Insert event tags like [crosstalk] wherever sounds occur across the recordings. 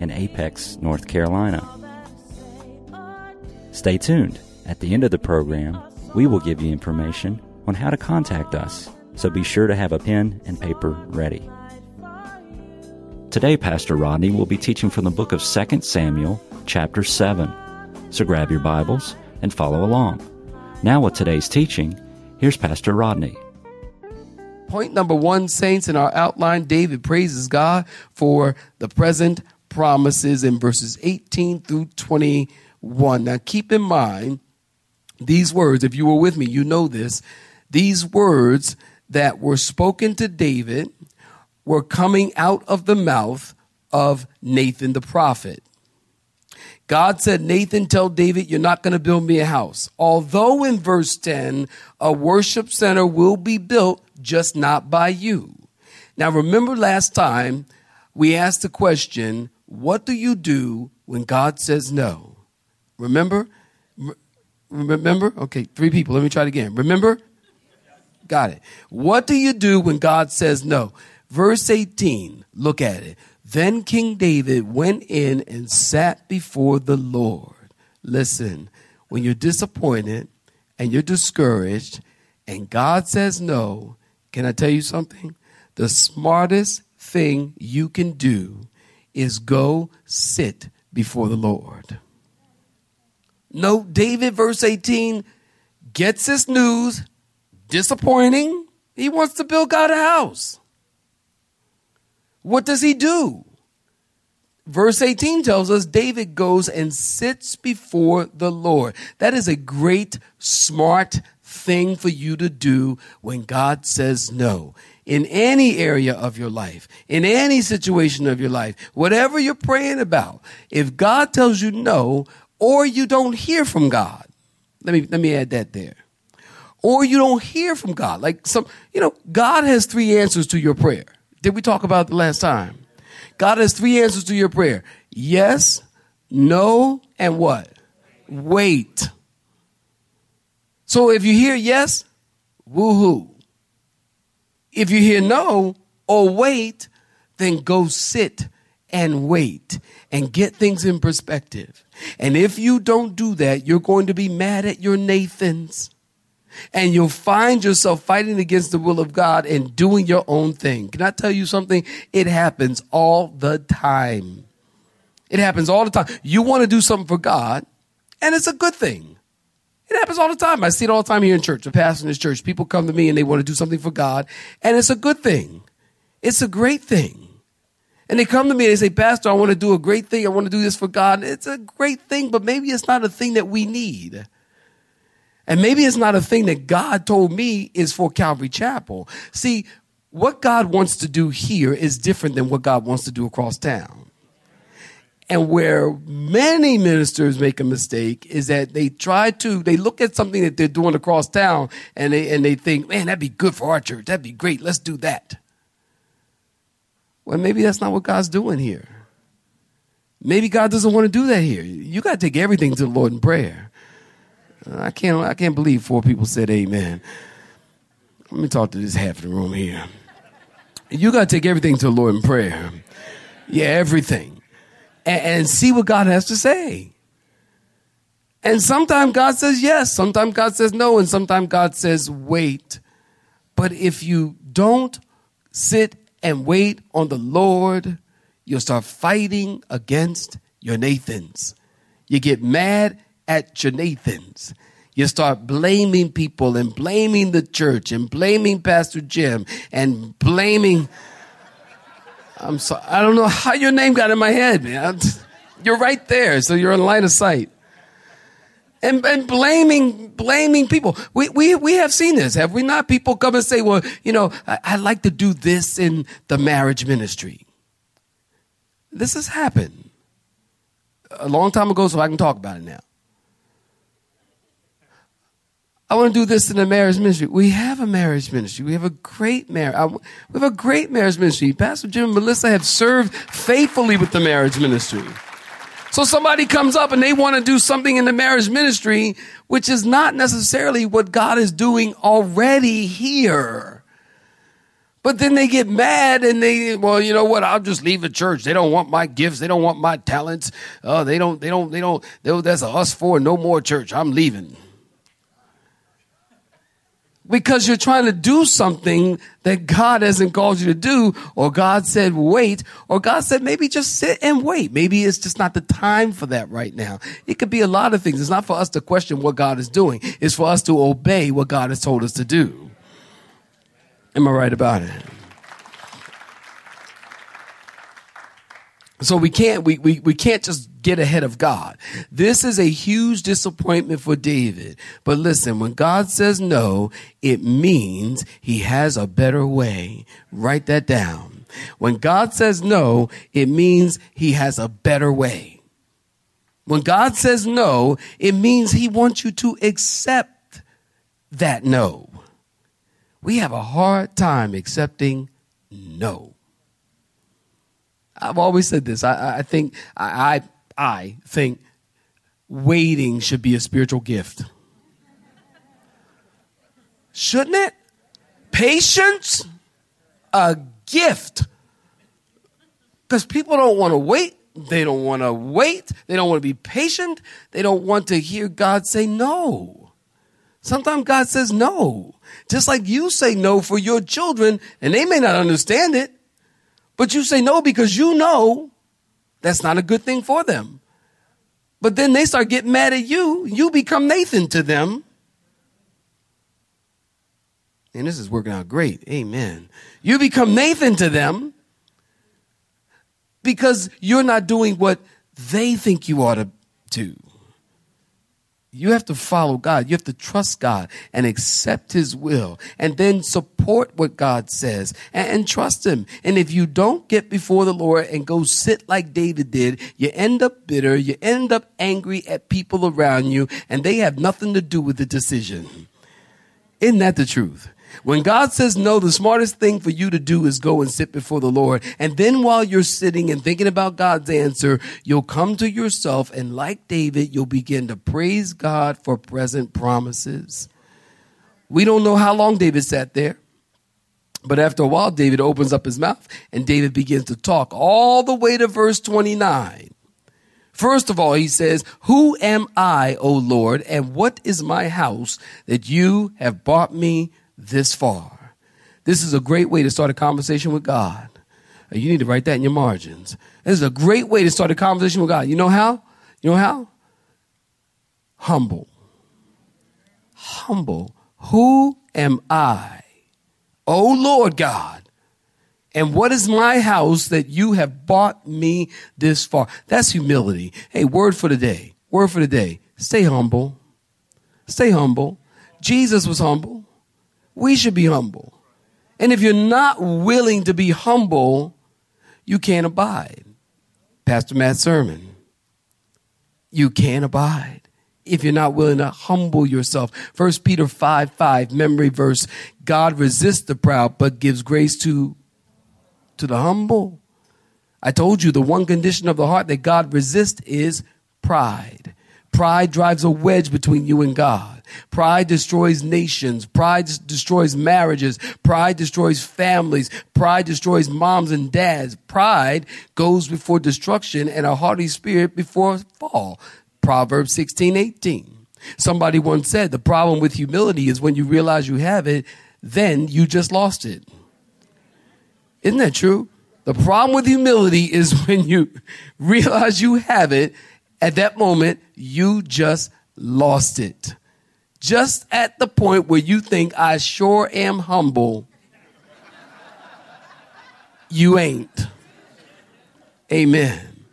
in Apex, North Carolina. Stay tuned. At the end of the program, we will give you information on how to contact us, so be sure to have a pen and paper ready. Today, Pastor Rodney will be teaching from the book of 2 Samuel, chapter 7. So grab your Bibles and follow along. Now, with today's teaching, here's Pastor Rodney. Point number one, saints, in our outline, David praises God for the present promises in verses 18 through 21. Now, keep in mind these words, if you were with me, you know this. These words that were spoken to David were coming out of the mouth of Nathan the prophet. God said, Nathan, tell David, you're not going to build me a house. Although in verse 10, a worship center will be built, just not by you. Now, remember last time we asked the question, what do you do when God says no? Remember? Remember? Okay, three people. Let me try it again. Remember? Got it. What do you do when God says no? Verse 18, look at it. Then King David went in and sat before the Lord. Listen, when you're disappointed and you're discouraged and God says no, can I tell you something? The smartest thing you can do is go sit before the Lord. No, David, verse 18, gets this news, disappointing. He wants to build God a house. What does he do? Verse 18 tells us David goes and sits before the Lord. That is a great, smart thing for you to do when God says no in any area of your life, in any situation of your life, whatever you're praying about, if God tells you no, or you don't hear from God, let me, let me add that there. Or you don't hear from God. Like some, you know, God has three answers to your prayer. Did we talk about the last time? God has three answers to your prayer. Yes, no, and what? Wait. So if you hear yes, woohoo. If you hear no or wait, then go sit and wait and get things in perspective. And if you don't do that, you're going to be mad at your Nathans. And you'll find yourself fighting against the will of God and doing your own thing. Can I tell you something? It happens all the time. It happens all the time. You want to do something for God, and it's a good thing. It happens all the time. I see it all the time here in church. A pastor in this church, people come to me and they want to do something for God, and it's a good thing. It's a great thing. And they come to me and they say, Pastor, I want to do a great thing. I want to do this for God. It's a great thing, but maybe it's not a thing that we need. And maybe it's not a thing that God told me is for Calvary Chapel. See, what God wants to do here is different than what God wants to do across town. And where many ministers make a mistake is that they try to, they look at something that they're doing across town and they, and they think, man, that'd be good for our church. That'd be great. Let's do that. Well, maybe that's not what God's doing here. Maybe God doesn't want to do that here. You got to take everything to the Lord in prayer. Uh, I can't, I can't believe four people said amen. Let me talk to this half of the room here. You got to take everything to the Lord in prayer. Yeah, everything and, and see what God has to say. And sometimes God says yes, sometimes God says no, and sometimes God says wait. But if you don't sit and wait on the Lord, you'll start fighting against your Nathans. You get mad at your Nathans. You start blaming people and blaming the church and blaming Pastor Jim and blaming I'm sorry. I don't know how your name got in my head, man. You're right there, so you're in line of sight. And, and blaming blaming people. We, we we have seen this, have we not? People come and say, "Well, you know, I, I like to do this in the marriage ministry." This has happened. a long time ago, so I can talk about it now. I want to do this in the marriage ministry. We have a marriage ministry. We have a great marriage. Uh, we have a great marriage ministry. Pastor Jim and Melissa have served faithfully with the marriage ministry. So somebody comes up and they want to do something in the marriage ministry, which is not necessarily what God is doing already here. But then they get mad and they, well, you know what? I'll just leave the church. They don't want my gifts. They don't want my talents. Oh, they don't, they don't, they don't, they, that's a us for no more church. I'm leaving because you're trying to do something that God hasn't called you to do, or God said wait, or God said maybe just sit and wait. Maybe it's just not the time for that right now. It could be a lot of things. It's not for us to question what God is doing. It's for us to obey what God has told us to do. Am I right about it? So we can't we, we, we can't just get ahead of God. This is a huge disappointment for David. But listen, when God says no, it means he has a better way. Write that down. When God says no, it means he has a better way. When God says no, it means he wants you to accept that no. We have a hard time accepting no. I've always said this. I, I think I, I, I think waiting should be a spiritual gift. Shouldn't it? Patience, a gift. Because people don't want to wait. They don't want to wait. They don't want to be patient. They don't want to hear God say no. Sometimes God says no. Just like you say no for your children, and they may not understand it. But you say no because you know that's not a good thing for them. But then they start getting mad at you. You become Nathan to them. And this is working out great. Amen. You become Nathan to them because you're not doing what they think you ought to do. You have to follow God. You have to trust God and accept His will and then support what God says and, and, trust Him. And if you don't get before the Lord and go sit like David did, you end up bitter. You end up angry at people around you and they have nothing to do with the decision. Isn't that the truth? When God says no, the smartest thing for you to do is go and sit before the Lord. And then while you're sitting and thinking about God's answer, you'll come to yourself and like David, you'll begin to praise God for present promises. We don't know how long David sat there. But after a while, David opens up his mouth and David begins to talk all the way to verse 29. First of all, he says, Who am I, O Lord, and what is my house that you have bought me this far. This is a great way to start a conversation with God. You need to write that in your margins. This is a great way to start a conversation with God. You know how? You know how? Humble. Humble. Who am I? Oh Lord God. And what is my house that you have brought me this far? That's humility. Hey, word for the day. Word for the day. Stay humble. Stay humble. Jesus was humble we should be humble. And if you're not willing to be humble, you can't abide. Pastor Matt's sermon. You can't abide if you're not willing to humble yourself. First Peter 5 5, memory verse. God resists the proud, but gives grace to, to the humble. I told you the one condition of the heart that God resists is pride. Pride drives a wedge between you and God. Pride destroys nations. Pride destroys marriages. Pride destroys families. Pride destroys moms and dads. Pride goes before destruction and a haughty spirit before fall. Proverbs 16, 18. Somebody once said the problem with humility is when you realize you have it, then you just lost it. Isn't that true? The problem with humility is [laughs] when you realize you have it, at that moment, you just lost it just at the point where you think I sure am humble, you ain't. Amen.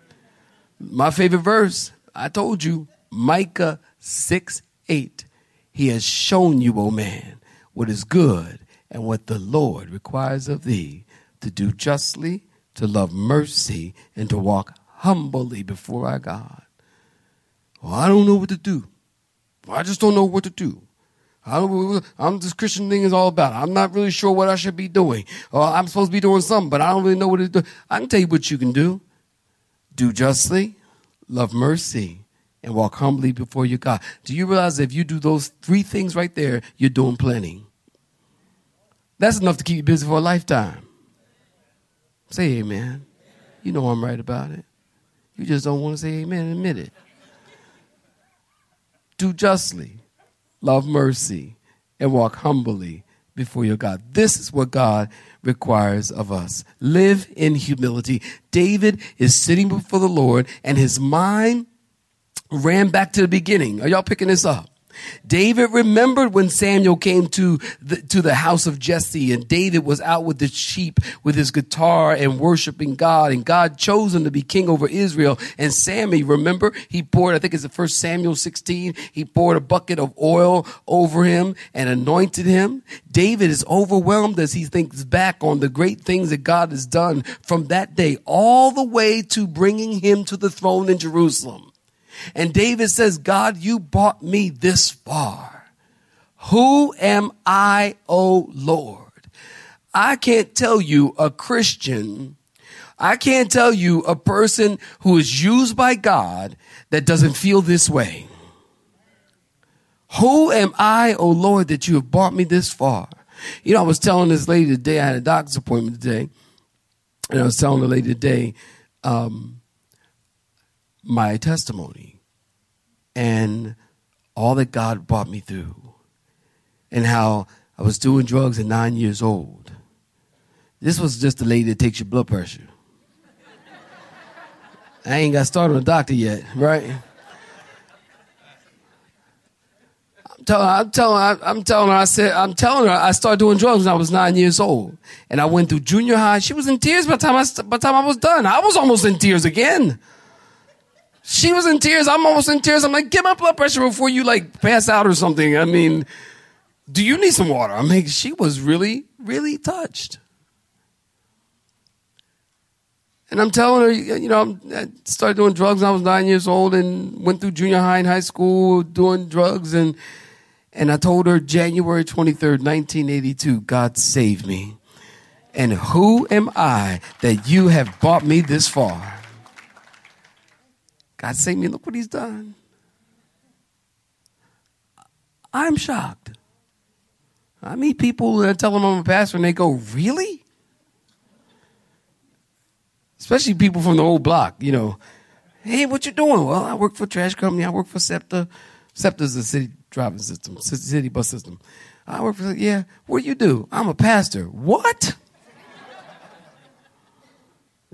My favorite verse, I told you, Micah 6 8. He has shown you, O oh man, what is good and what the Lord requires of thee to do justly, to love mercy, and to walk humbly before our God. Well, I don't know what to do. I just don't know what to do. I don't, I'm this Christian thing is all about. I'm not really sure what I should be doing. Or I'm supposed to be doing something, but I don't really know what to do. I can tell you what you can do. Do justly, love mercy, and walk humbly before your God. Do you realize if you do those three things right there, you're doing plenty? That's enough to keep you busy for a lifetime. Say amen. You know I'm right about it. You just don't want to say amen and admit it. Do justly, love mercy, and walk humbly before your God. This is what God requires of us. Live in humility. David is sitting before the Lord, and his mind ran back to the beginning. Are y'all picking this up? David remembered when Samuel came to the, to the house of Jesse and David was out with the sheep with his guitar and worshiping God and God chose him to be king over Israel. And Sammy, remember, he poured, I think it's the first Samuel 16, he poured a bucket of oil over him and anointed him. David is overwhelmed as he thinks back on the great things that God has done from that day all the way to bringing him to the throne in Jerusalem. And David says, God, you brought me this far. Who am I, O Lord? I can't tell you a Christian, I can't tell you a person who is used by God that doesn't feel this way. Who am I, O Lord, that you have brought me this far? You know, I was telling this lady today, I had a doctor's appointment today, and I was telling the lady today, um, my testimony and all that God brought me through, and how I was doing drugs at nine years old. This was just the lady that takes your blood pressure. I ain't got started on a doctor yet, right? I'm telling, I'm telling, I'm telling her. I said, I'm telling her. I started doing drugs when I was nine years old, and I went through junior high. She was in tears by the time I, by the time I was done. I was almost in tears again. She was in tears. I'm almost in tears. I'm like, get my blood pressure before you like pass out or something. I mean, do you need some water? I mean, she was really, really touched. And I'm telling her, you know, I started doing drugs when I was nine years old and went through junior high and high school doing drugs. And, and I told her January 23rd, 1982, God saved me. And who am I that you have brought me this far? God saved me. Look what he's done. I'm shocked. I meet people that tell them I'm a pastor and they go, Really? Especially people from the old block, you know. Hey, what you doing? Well, I work for trash company. I work for SEPTA. SEPTA is a city driving system, city bus system. I work for, yeah, what do you do? I'm a pastor. What?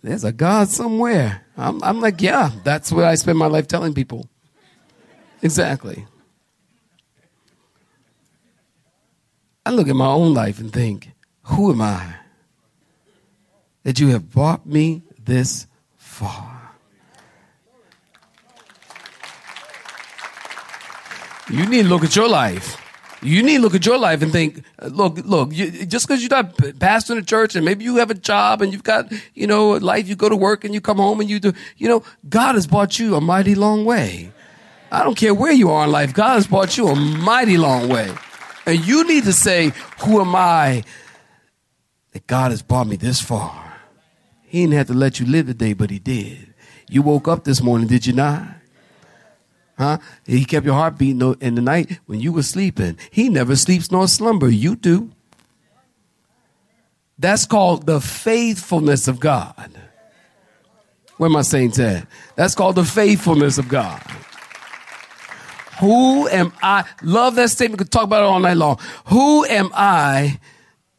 There's a God somewhere. I'm, I'm like, yeah, that's what I spend my life telling people. Exactly. I look at my own life and think, who am I that you have brought me this far? You need to look at your life. You need to look at your life and think, look, look, you, just because you're not pastoring a church and maybe you have a job and you've got, you know, life, you go to work and you come home and you do, you know, God has brought you a mighty long way. I don't care where you are in life. God has brought you a mighty long way. And you need to say, who am I that God has brought me this far? He didn't have to let you live today, but he did. You woke up this morning, did you not? Huh? He kept your heart beating in the night when you were sleeping. He never sleeps nor slumber. You do. That's called the faithfulness of God. Where my saints at? That's called the faithfulness of God. Who am I? Love that statement. Could talk about it all night long. Who am I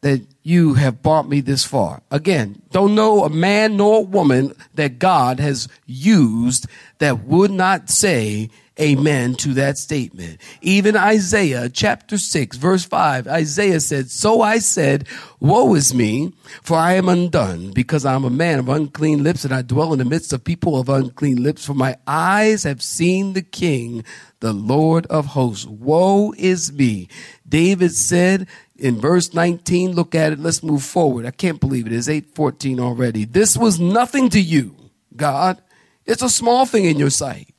that you have brought me this far? Again, don't know a man nor a woman that God has used that would not say, amen to that statement. Even Isaiah chapter 6 verse 5, Isaiah said, So I said, woe is me, for I am undone, because I am a man of unclean lips and I dwell in the midst of people of unclean lips, for my eyes have seen the king, the Lord of hosts. Woe is me. David said, in verse 19 look at it let's move forward i can't believe it is 814 already this was nothing to you god it's a small thing in your sight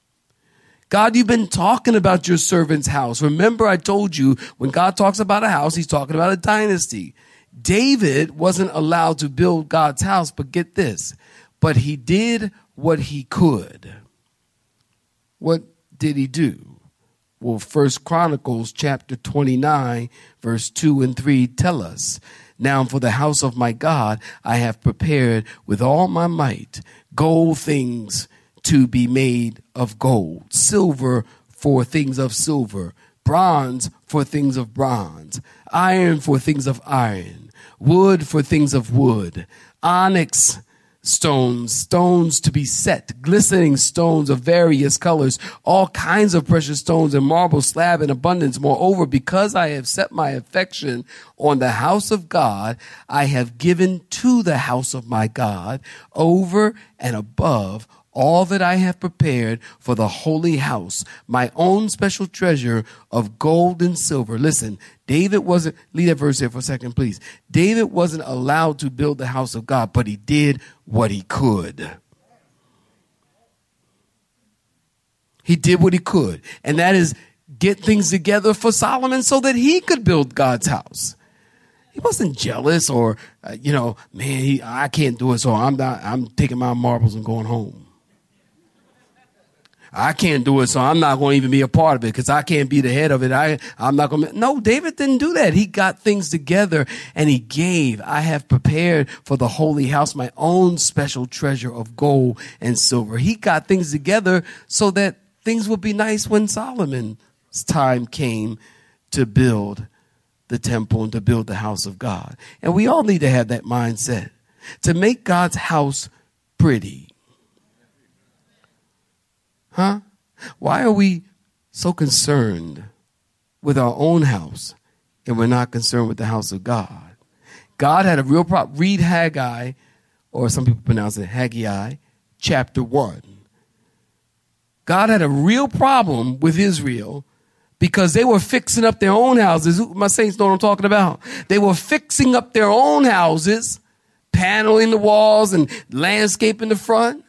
God, you've been talking about your servant's house. Remember, I told you when God talks about a house, he's talking about a dynasty. David wasn't allowed to build God's house, but get this, but he did what he could. What did he do? Well, First Chronicles chapter 29, verse 2 and 3 tell us, Now for the house of my God I have prepared with all my might gold things to be made of gold, silver for things of silver, bronze for things of bronze, iron for things of iron, wood for things of wood, onyx stones, stones to be set, glistening stones of various colors, all kinds of precious stones and marble slab in abundance. Moreover, because I have set my affection on the house of God, I have given to the house of my God over and above all that I have prepared for the holy house, my own special treasure of gold and silver. Listen, David wasn't, leave that verse here for a second, please. David wasn't allowed to build the house of God, but he did what he could. He did what he could, and that is get things together for Solomon so that he could build God's house. He wasn't jealous or, uh, you know, man, he, I can't do it, so I'm not, I'm taking my marbles and going home. I can't do it, so I'm not going to even be a part of it because I can't be the head of it. I, I'm not going to. No, David didn't do that. He got things together and he gave. I have prepared for the holy house my own special treasure of gold and silver. He got things together so that things would be nice when Solomon's time came to build the temple and to build the house of God. And we all need to have that mindset to make God's house pretty Huh? Why are we so concerned with our own house and we're not concerned with the house of God? God had a real problem. Read Haggai, or some people pronounce it Haggai, chapter 1. God had a real problem with Israel because they were fixing up their own houses. My saints know what I'm talking about. They were fixing up their own houses, paneling the walls and landscaping the front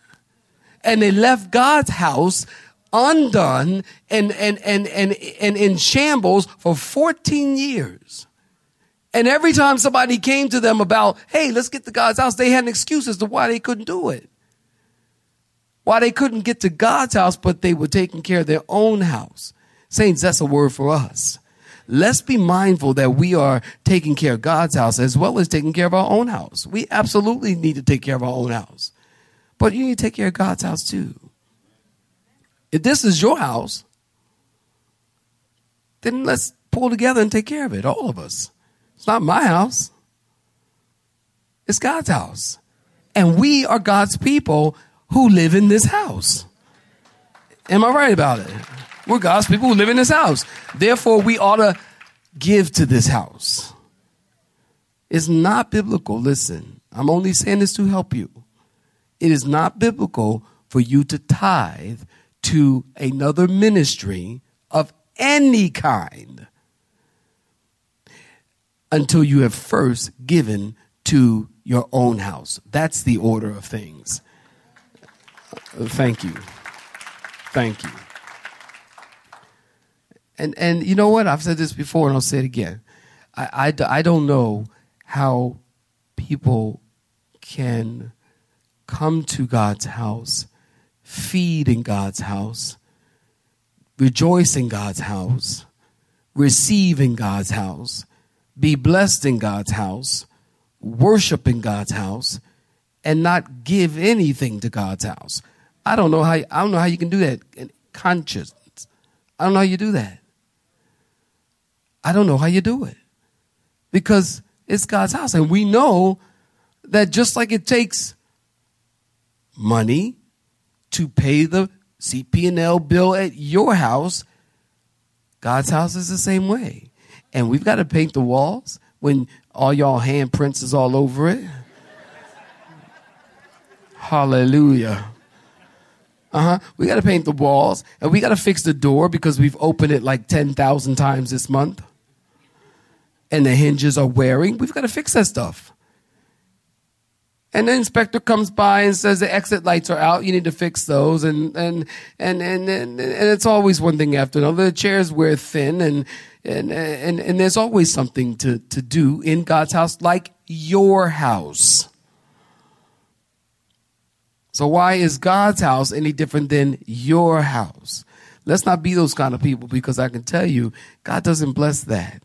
and they left God's house undone and, and, and, and, and in shambles for 14 years. And every time somebody came to them about, hey, let's get to God's house, they had an excuse as to why they couldn't do it. Why they couldn't get to God's house, but they were taking care of their own house. Saints, that's a word for us. Let's be mindful that we are taking care of God's house as well as taking care of our own house. We absolutely need to take care of our own house. But you need to take care of God's house too. If this is your house, then let's pull together and take care of it, all of us. It's not my house, it's God's house. And we are God's people who live in this house. Am I right about it? We're God's people who live in this house. Therefore, we ought to give to this house. It's not biblical. Listen, I'm only saying this to help you. It is not biblical for you to tithe to another ministry of any kind until you have first given to your own house. That's the order of things. Thank you. Thank you. And and you know what? I've said this before and I'll say it again. I, I, I don't know how people can come to God's house, feed in God's house, rejoice in God's house, receive in God's house, be blessed in God's house, worship in God's house, and not give anything to God's house. I don't know how I don't know how you can do that in conscience. I don't know how you do that. I don't know how you do it. Because it's God's house. And we know that just like it takes money to pay the CP&L bill at your house, God's house is the same way. And we've got to paint the walls when all y'all handprints is all over it. Hallelujah. Uh huh. We got to paint the walls and we got to fix the door because we've opened it like 10,000 times this month. And the hinges are wearing. We've got to fix that stuff. And the inspector comes by and says the exit lights are out. You need to fix those. And and and and and, and it's always one thing after another. The chairs wear thin, and and and and there's always something to to do in God's house, like your house. So why is God's house any different than your house? Let's not be those kind of people because I can tell you, God doesn't bless that.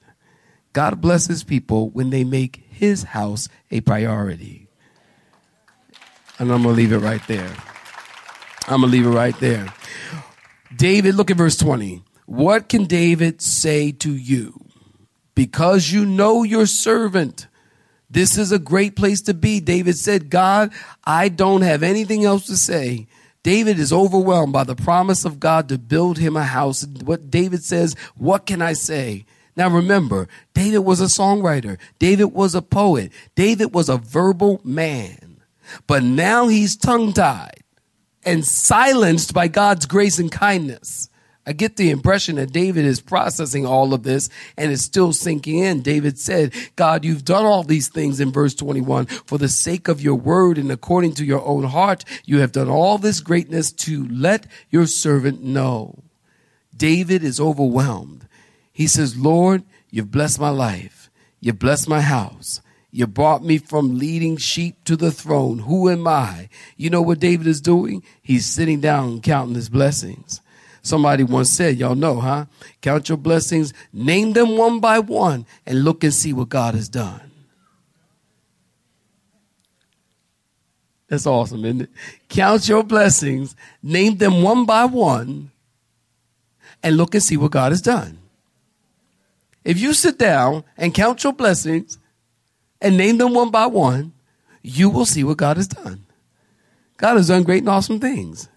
God blesses people when they make his house a priority. And I'm going to leave it right there. I'm going to leave it right there. David, look at verse 20. What can David say to you? Because you know your servant. This is a great place to be. David said, God, I don't have anything else to say. David is overwhelmed by the promise of God to build him a house. What David says, what can I say? Now remember, David was a songwriter. David was a poet. David was a verbal man. But now he's tongue tied and silenced by God's grace and kindness. I get the impression that David is processing all of this and is still sinking in. David said, God, you've done all these things in verse 21 for the sake of your word and according to your own heart. You have done all this greatness to let your servant know. David is overwhelmed. He says, Lord, you've blessed my life. You've blessed my house. You brought me from leading sheep to the throne. Who am I? You know what David is doing? He's sitting down and counting his blessings. Somebody once said, y'all know, huh? Count your blessings, name them one by one, and look and see what God has done. That's awesome, isn't it? Count your blessings, name them one by one, and look and see what God has done. If you sit down and count your blessings and name them one by one, you will see what God has done. God has done great and awesome things.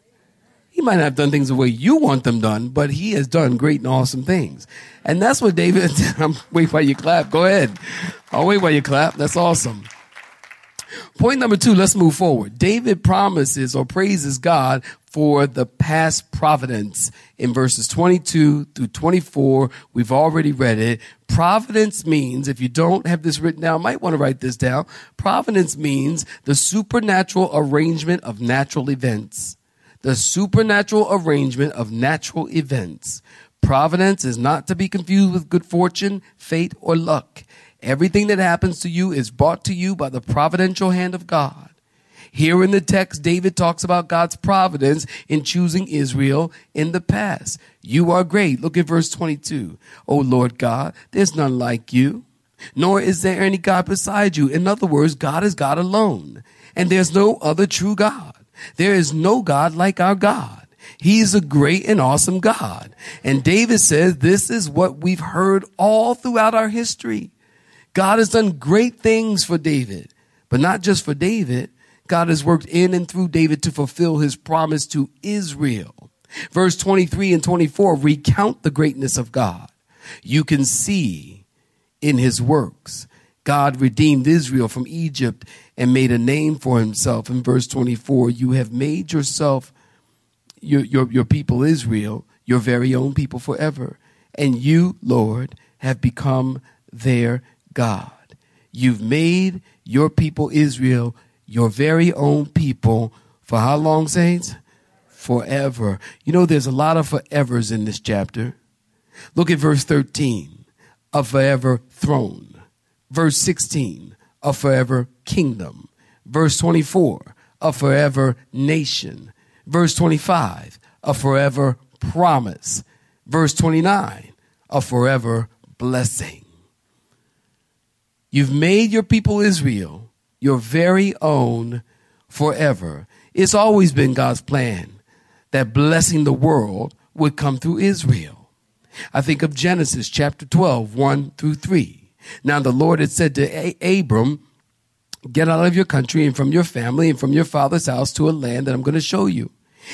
He might not have done things the way you want them done, but he has done great and awesome things. And that's what David, [laughs] I'm wait while you clap. Go ahead. I'll wait while you clap. That's awesome. Point number two, let's move forward. David promises or praises God for the past providence in verses 22 through 24. We've already read it. Providence means, if you don't have this written down, might want to write this down. Providence means the supernatural arrangement of natural events. The supernatural arrangement of natural events. Providence is not to be confused with good fortune, fate, or luck. Everything that happens to you is brought to you by the providential hand of God. Here in the text, David talks about God's providence in choosing Israel in the past. You are great. Look at verse 22. Oh Lord God, there's none like you, nor is there any God beside you. In other words, God is God alone, and there's no other true God. There is no God like our God. He's a great and awesome God. And David says this is what we've heard all throughout our history. God has done great things for David, but not just for David. God has worked in and through David to fulfill his promise to Israel. Verse 23 and 24 recount the greatness of God. You can see in his works. God redeemed Israel from Egypt and made a name for himself. In verse 24, you have made yourself, your, your, your people Israel, your very own people forever. And you, Lord, have become their God. You've made your people Israel your very own people for how long, saints? Forever. You know, there's a lot of forevers in this chapter. Look at verse 13 a forever throne. Verse 16 a forever kingdom. Verse 24 a forever nation. Verse 25 a forever promise. Verse 29 a forever blessing. You've made your people Israel your very own forever. It's always been God's plan that blessing the world would come through Israel. I think of Genesis chapter 12, 1 through 3. Now the Lord had said to Abram, Get out of your country and from your family and from your father's house to a land that I'm going to show you.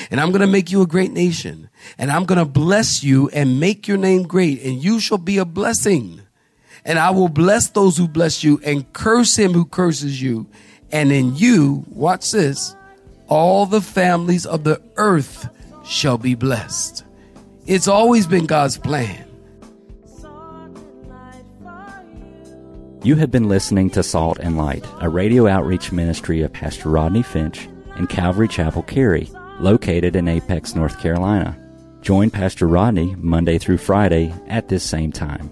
And I'm going to make you a great nation. And I'm going to bless you and make your name great. And you shall be a blessing and I will bless those who bless you and curse him who curses you. And in you, watch this, all the families of the earth shall be blessed. It's always been God's plan. You. Have been listening to Salt and Light, a radio outreach ministry of Pastor Rodney Finch in Calvary Chapel, Cary, located in Apex, North Carolina. Join Pastor Rodney Monday through Friday at this same time.